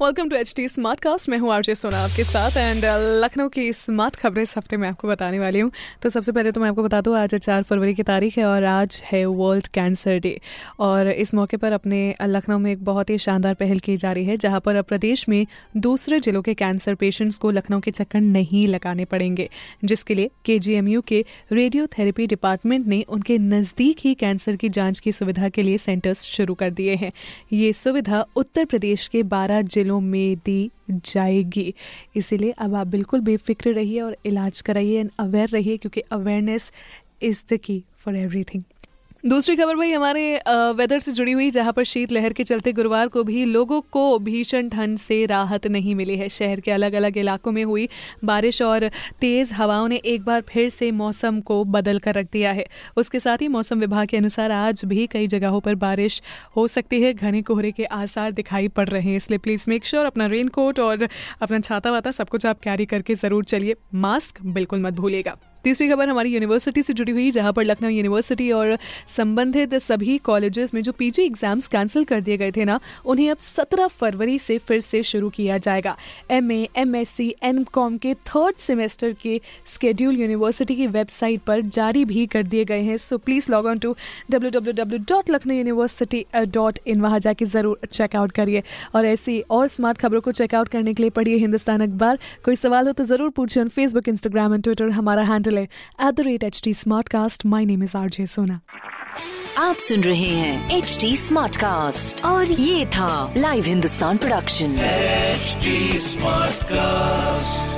welcome to H T smart cast मैं हूँ RJ सोना आपके साथ एंड लखनऊ की स्मार्ट खबरें इस हफ़्ते मैं आपको बताने वाली हूँ। तो सबसे पहले तो मैं आपको बता दूँ, आज चार फरवरी की तारीख है और आज है वर्ल्ड कैंसर डे और इस मौके पर अपने लखनऊ में एक बहुत ही शानदार पहल की जा रही है, जहाँ पर अब प्रदेश में दूसरे जिलों के कैंसर पेशेंट्स को लखनऊ के चक्कर नहीं लगाने पड़ेंगे, जिसके लिए के के रेडियोथेरेपी डिपार्टमेंट ने उनके नज़दीक ही कैंसर की जाँच की सुविधा के लिए सेंटर्स शुरू कर दिए हैं। ये सुविधा उत्तर प्रदेश के बारह जिलों जिलों में दी जाएगी। इसीलिए अब आप बिल्कुल बेफिक्र रहिए और इलाज कराइए एंड अवेयर रहिए क्योंकि awareness is the key for everything दूसरी खबर भाई हमारे वेदर से जुड़ी हुई, जहाँ पर शीतलहर के चलते गुरुवार को भी लोगों को भीषण ठंड से राहत नहीं मिली है। शहर के अलग अलग इलाकों में हुई बारिश और तेज हवाओं ने एक बार फिर से मौसम को बदल कर रख दिया है। उसके साथ ही मौसम विभाग के अनुसार आज भी कई जगहों पर बारिश हो सकती है। घने कोहरे के आसार दिखाई पड़ रहे हैं, इसलिए प्लीज़ मेक श्योर अपना रेनकोट और अपना छाता वाता सब कुछ आप कैरी करके ज़रूर चलिए। मास्क बिल्कुल मत भूलिएगा। तीसरी खबर हमारी यूनिवर्सिटी से जुड़ी हुई, जहाँ पर लखनऊ यूनिवर्सिटी और संबंधित सभी कॉलेजेस में जो पीजी एग्ज़ाम्स कैंसिल कर दिए गए थे ना, उन्हें अब 17 फरवरी से फिर से शुरू किया जाएगा। M A M S C M com के थर्ड सेमेस्टर के स्केड्यूल यूनिवर्सिटी की वेबसाइट पर जारी भी कर दिए गए हैं। So please log on to W W W dot Lucknow university dot in वहाँ जाके ज़रूर चेकआउट करिए। और ऐसी और स्मार्ट खबरों को चेकआउट करने के लिए पढ़िए हिंदुस्तान अखबार। कोई सवाल हो तो ज़रूर पूछिए on Facebook Instagram and Twitter हमारा हैंडल है at the rate H T smart cast my name is R J Sona आप सुन रहे हैं एच टी स्मार्ट कास्ट और ये था live Hindustan production smart Smartcast.